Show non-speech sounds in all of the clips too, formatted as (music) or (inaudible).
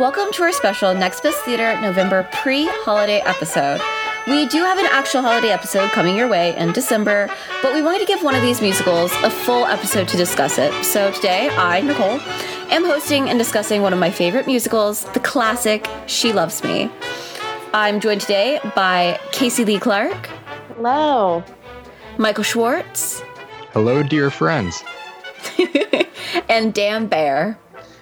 Welcome to our special Next Best Theater November pre holiday episode. We do have an actual holiday episode coming your way in December, but we wanted to give one of these musicals a full episode to discuss it. So today, I, Nicole, am hosting and discussing one of my favorite musicals, the classic She Loves Me. I'm joined today by Casey Lee Clark. Hello. Michael Schwartz. Hello, dear friends. (laughs) and Dan Bayer.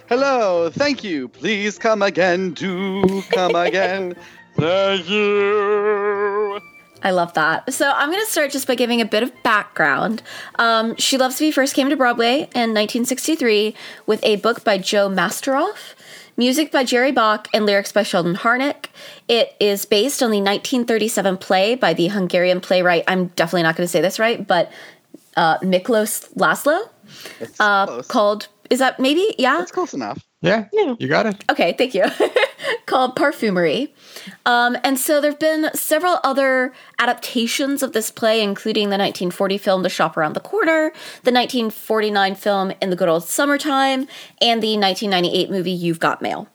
Hello, thank you. Please come again. Do come again. (laughs) Thank you. I love that. So I'm going to start just by giving a bit of background. Um, she Loves Me first came to Broadway in 1963 with a book by Joe Masteroff, music by Jerry Bock, and lyrics by Sheldon Harnick. It is based on the 1937 play by the Hungarian playwright, I'm definitely not going to say this right, but uh, Miklos Laszlo, uh, called, is that maybe? Yeah? That's close enough. Yeah, yeah, you got it. Okay, thank you. (laughs) Called Parfumerie. Um, and so there have been several other adaptations of this play, including the 1940 film The Shop Around the Corner, the 1949 film In the Good Old Summertime, and the 1998 movie You've Got Mail.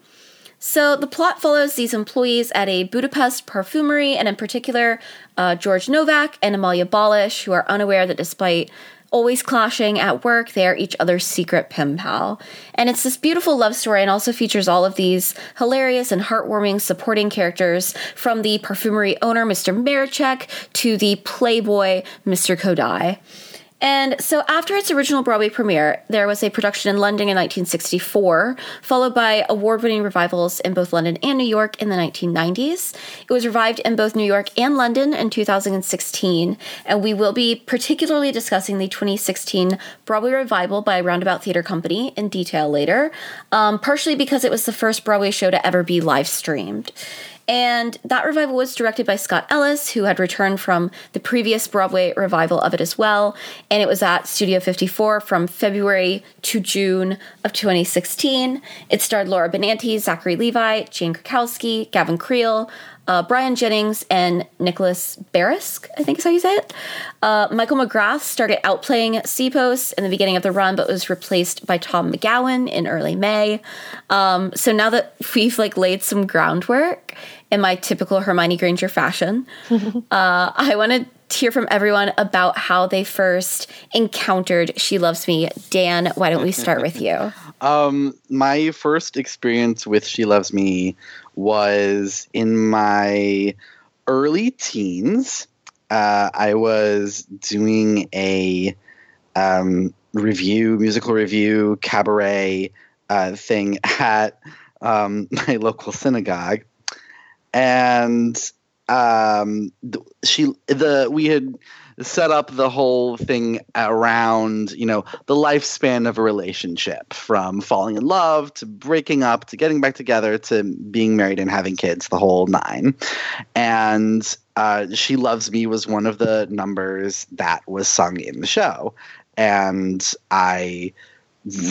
So the plot follows these employees at a Budapest perfumery, and in particular, uh, George Novak and Amalia Balash, who are unaware that despite always clashing at work. They are each other's secret pen pal. And it's this beautiful love story and also features all of these hilarious and heartwarming supporting characters from the perfumery owner, Mr. Maraczek, to the playboy, Mr. Kodai. And so, after its original Broadway premiere, there was a production in London in 1964, followed by award winning revivals in both London and New York in the 1990s. It was revived in both New York and London in 2016, and we will be particularly discussing the 2016 Broadway revival by Roundabout Theater Company in detail later, um, partially because it was the first Broadway show to ever be live streamed. And that revival was directed by Scott Ellis, who had returned from the previous Broadway revival of it as well. And it was at Studio 54 from February to June of 2016. It starred Laura Benanti, Zachary Levi, Jane Krakowski, Gavin Creel, uh, Byron Jennings and Nicholas Barasch, I think is how you say it. Uh, Michael McGrath started outplaying Sipos in the beginning of the run, but was replaced by Tom McGowan in early May. Um, so now that we've like laid some groundwork in my typical Hermione Granger fashion, (laughs) uh, I want to hear from everyone about how they first encountered She Loves Me. Dan, why don't we start with you? (laughs) Um, my first experience with She Loves Me was in my early teens. Uh, I was doing a um, review, musical review, cabaret uh, thing at um, (laughs) my local synagogue, and um, she the we had set up the whole thing around you know the lifespan of a relationship from falling in love to breaking up to getting back together to being married and having kids the whole nine. And uh, she loves me was one of the numbers that was sung in the show. And i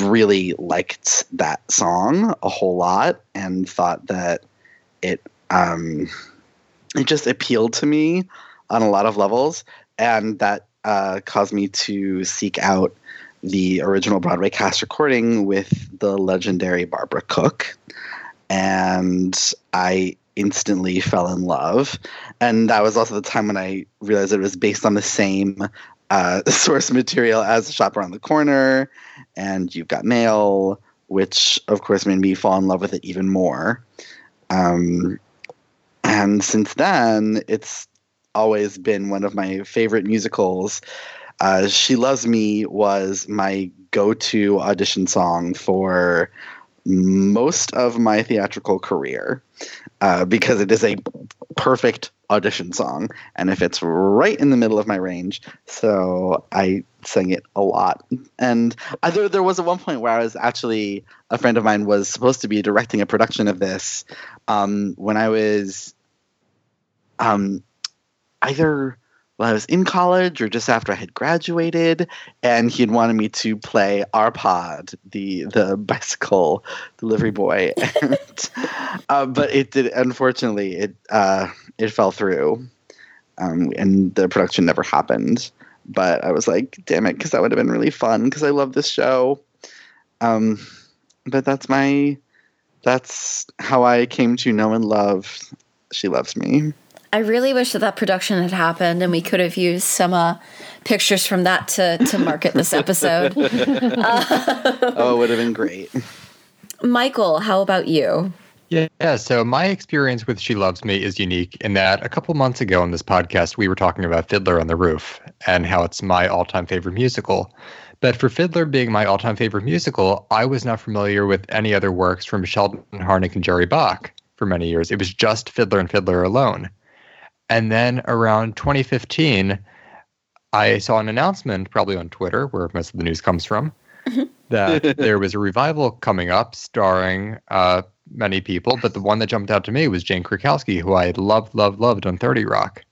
really liked that song a whole lot and thought that it um, it just appealed to me on a lot of levels and that uh, caused me to seek out the original Broadway cast recording with the legendary Barbara Cook, and I instantly fell in love. And that was also the time when I realized it was based on the same uh, (laughs) source material as Shop Around the Corner and You've Got Mail, which of course made me fall in love with it even more. Um, and since then, it's always been one of my favorite musicals. Uh, she Loves Me was my go to audition song for most of my theatrical career uh, because it is a perfect audition song and if it's right in the middle of my range so i sang it a lot and I, there, there was at one point where i was actually a friend of mine was supposed to be directing a production of this um, when i was um, either while I was in college or just after I had graduated, and he had wanted me to play Arpad, the the bicycle delivery boy. (laughs) and, uh, but it did. Unfortunately, it uh, it fell through, um, and the production never happened. But I was like, damn it, because that would have been really fun because I love this show. Um, but that's my that's how I came to know and love She Loves Me. I really wish that that production had happened and we could have used some uh, pictures from that to, to market this (laughs) episode. uh, (laughs) oh, it would have been great. Michael, how about you? Yeah, so my experience with She Loves Me is unique in that a couple months ago on this podcast, we were talking about Fiddler on the Roof and how it's my all time favorite musical. But for Fiddler being my all time favorite musical, I was not familiar with any other works from Sheldon Harnick and Jerry Bock for many years. It was just Fiddler and Fiddler alone. And then around 2015, I saw an announcement, probably on Twitter, where most of the news comes from, mm-hmm. (laughs) that there was a revival coming up starring uh, many people, but the one that jumped out to me was Jane Krakowski, who I loved, loved, loved on 30 Rock.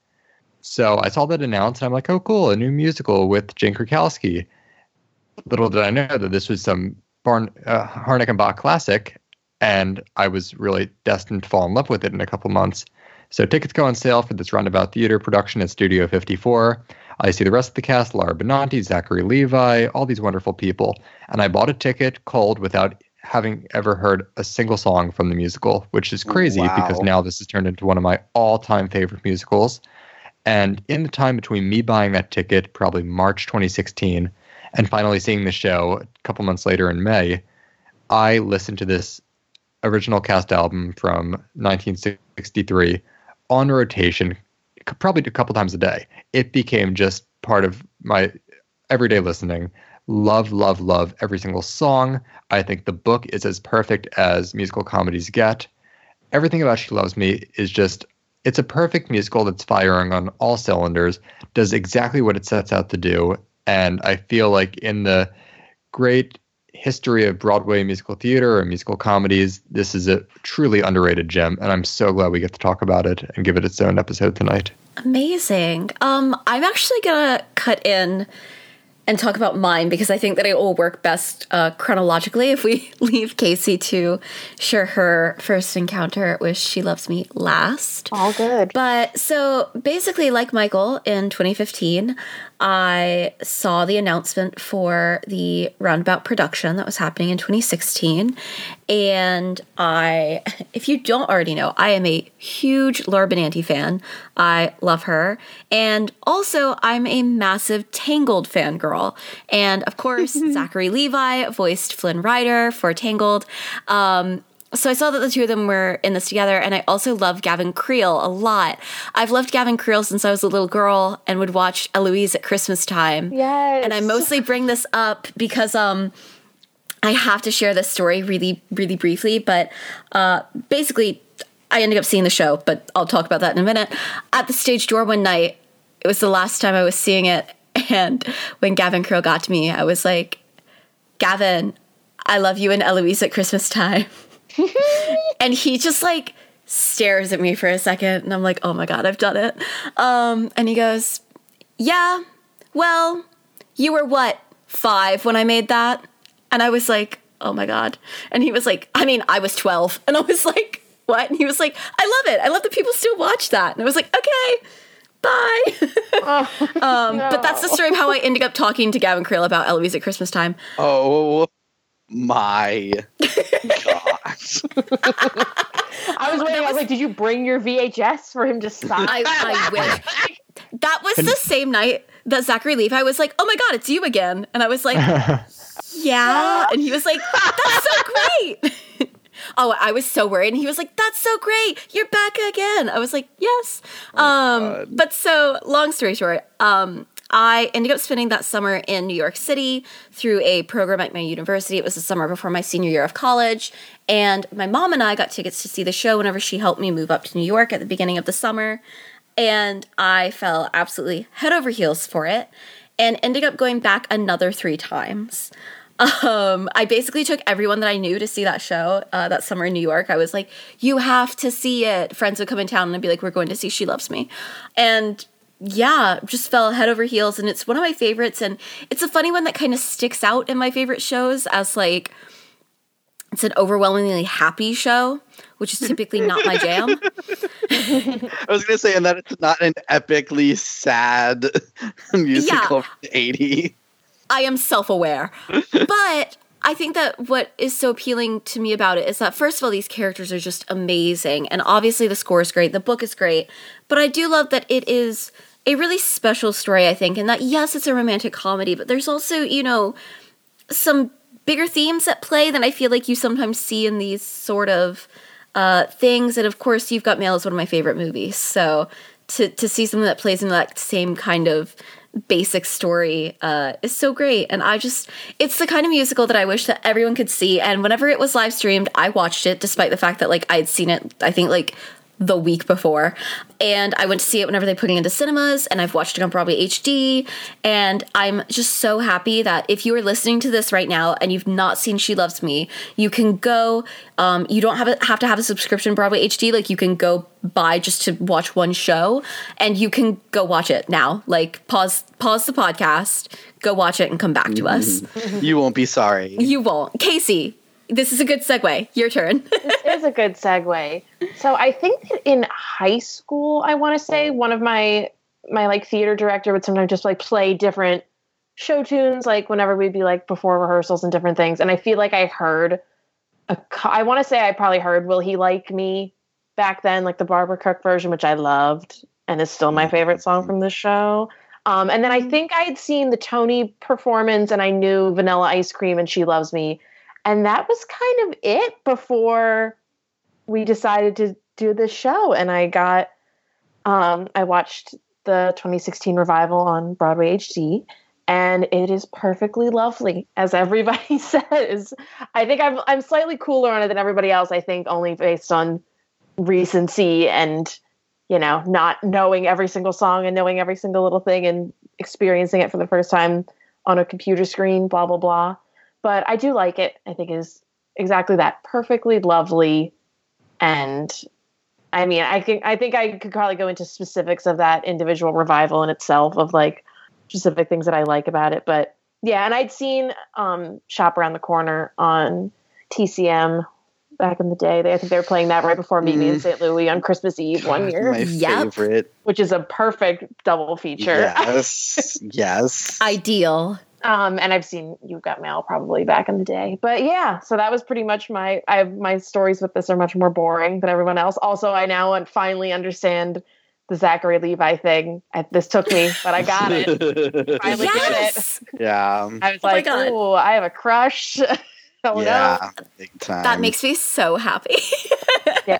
So I saw that announced, and I'm like, oh, cool, a new musical with Jane Krakowski. Little did I know that this was some Barn, uh, Harnick and Bock classic, and I was really destined to fall in love with it in a couple months. So tickets go on sale for this Roundabout Theater production at Studio 54. I see the rest of the cast, Laura Benanti, Zachary Levi, all these wonderful people. And I bought a ticket cold without having ever heard a single song from the musical, which is crazy wow. because now this has turned into one of my all-time favorite musicals. And in the time between me buying that ticket, probably March 2016, and finally seeing the show a couple months later in May, I listened to this original cast album from 1963 on rotation, probably a couple times a day. It became just part of my everyday listening. Love, love, love every single song. I think the book is as perfect as musical comedies get. Everything about She Loves Me is just, it's a perfect musical that's firing on all cylinders, does exactly what it sets out to do. And I feel like in the great history of Broadway musical theater or musical comedies, this is a truly underrated gem, and I'm so glad we get to talk about it and give it its own episode tonight. Amazing. Um, I'm actually gonna cut in and talk about mine because I think that it will work best uh, chronologically if we (laughs) leave Casey to share her first encounter with She Loves Me last. All good. But so basically, like Michael in 2015, I saw the announcement for the Roundabout production that was happening in 2016. And I, (laughs) if you don't already know, I am a huge Laura Benanti fan. I love her. And also, I'm a massive Tangled fangirl. And of course, (laughs) Zachary Levi voiced Flynn Rider for Tangled. Um, so I saw that the two of them were in this together, and I also love Gavin Creel a lot. I've loved Gavin Creel since I was a little girl and would watch Eloise at Christmas time. Yes. And I mostly bring this up because um I have to share this story really, really briefly, but uh basically I ended up seeing the show, but I'll talk about that in a minute. At the stage door one night, it was the last time I was seeing it, (laughs) and when Gavin Creel got to me, I was like, Gavin, I love you and Eloise at Christmas time. (laughs) (laughs) and he just like stares at me for a second and I'm like, "Oh my god, I've done it." Um and he goes, "Yeah. Well, you were what? 5 when I made that?" And I was like, "Oh my god." And he was like, "I mean, I was 12." And I was like, "What?" And he was like, "I love it. I love that people still watch that." And I was like, "Okay." Bye. (laughs) oh, um, no. But that's the story of how I ended up talking to Gavin Creel about Eloise at Christmas time. Oh my (laughs) god. (laughs) I was waiting. I was like, did you bring your VHS for him to stop? I, I (laughs) wish. That was the same night that Zachary Levi was like, oh my God, it's you again. And I was like, (laughs) yeah. And he was like, that's so great. oh, I was so worried. And he was like, that's so great. You're back again. I was like, yes. Oh, um, but so, long story short, um, I ended up spending that summer in New York City through a program at my university. It was the summer before my senior year of college. And my mom and I got tickets to see the show whenever she helped me move up to New York at the beginning of the summer. And I fell absolutely head over heels for it and ended up going back another three times. Um, I basically took everyone that I knew to see that show uh, that summer in New York. I was like, "You have to see it." Friends would come in town and I'd be like, "We're going to see She Loves Me," and yeah, just fell head over heels. And it's one of my favorites. And it's a funny one that kind of sticks out in my favorite shows as like, it's an overwhelmingly happy show, which is typically not my jam. (laughs) I was going to say, and that it's not an epically sad (laughs) musical yeah. from the 80s. I am self aware. but I think that what is so appealing to me about it is that first of all, these characters are just amazing, and obviously the score is great, the book is great, but I do love that it is a really special story. I think, and that yes, it's a romantic comedy, but there's also you know some bigger themes at play than I feel like you sometimes see in these sort of uh, things. And of course, You've Got Mail is one of my favorite movies, so to to see something that plays in that same kind of basic story uh, is so great. And I just, it's the kind of musical that I wish that everyone could see. And whenever it was live streamed, I watched it, despite the fact that like I'd seen it, I think like the week before. And I went to see it whenever they put it into cinemas, and I've watched it on Broadway HD. And I'm just so happy that if you are listening to this right now and you've not seen She Loves Me, you can go. Um, you don't have a, have to have a subscription Broadway HD. Like you can go buy just to watch one show, and you can go watch it now. Like pause pause the podcast, go watch it, and come back to us. (laughs) you won't be sorry. You won't, Casey. This is a good segue. Your turn. this is a good segue. So I think that in high school, I want to say one of my my like theater director would sometimes just like play different show tunes, like whenever we'd be like before rehearsals and different things. And I feel like I heard a. I want to say I probably heard "Will He Like Me" back then, like the Barbara Cook version, which I loved and is still my favorite song from the show. Um, and then I think I had seen the Tony performance, and I knew Vanilla Ice Cream and She Loves Me and that was kind of it before we decided to do this show. And I got, um, I watched the 2016 revival on Broadway HD, and it is perfectly lovely, as everybody (laughs) says. I think I'm I'm slightly cooler on it than everybody else. I think only based on recency and you know not knowing every single song and knowing every single little thing and experiencing it for the first time on a computer screen. Blah blah blah but I do like it. I think is exactly that perfectly lovely and I mean, I think I think I could probably go into specifics of that individual revival in itself of like specific things that I like about it, but yeah, and I'd seen um, Shop Around the Corner on TCM back in the day. They, I think they were playing that right before Meet Me mm. in St. Louis on Christmas Eve one year. My yep. favorite. Which is a perfect double feature. Yes. (laughs) yes. Ideal. Um, and I've seen You've Got Mail probably back in the day. But yeah, so that was pretty much my I have my stories with this are much more boring than everyone else. Also, I now finally understand the Zachary Levi thing. I, this took me, but I got it. (laughs) finally yes! get it. Yeah. I was oh like, oh, I have a crush. (laughs) oh yeah, no. big time. That makes me so happy. (laughs) yeah.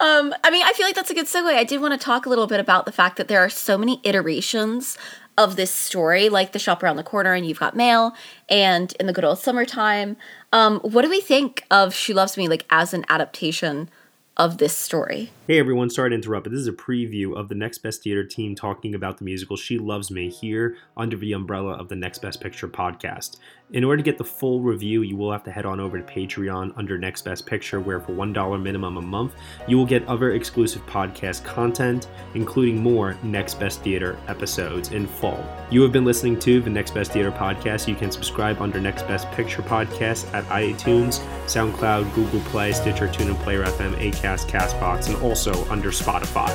Um, I mean, I feel like that's a good segue. I did want to talk a little bit about the fact that there are so many iterations of this story, like the shop around the corner and you've got mail, and in the good old summertime. Um, what do we think of She Loves Me like as an adaptation of this story? Hey everyone, sorry to interrupt, but this is a preview of the Next Best Theater team talking about the musical She Loves Me here under the umbrella of the Next Best Picture podcast. In order to get the full review, you will have to head on over to Patreon under Next Best Picture, where for $1 minimum a month, you will get other exclusive podcast content, including more Next Best Theater episodes in full. You have been listening to the Next Best Theater podcast. You can subscribe under Next Best Picture podcast at iTunes, SoundCloud, Google Play, Stitcher, TuneIn, Player FM, Acast, Castbox, and also under Spotify.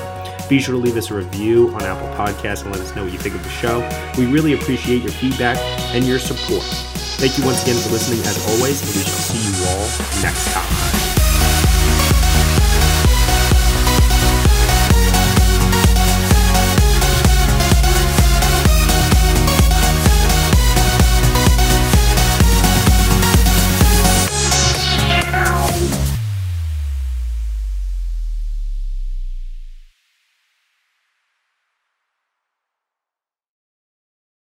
Be sure to leave us a review on Apple Podcasts and let us know what you think of the show. We really appreciate your feedback and your support. Thank you once again for listening as always, and we shall see you all next time.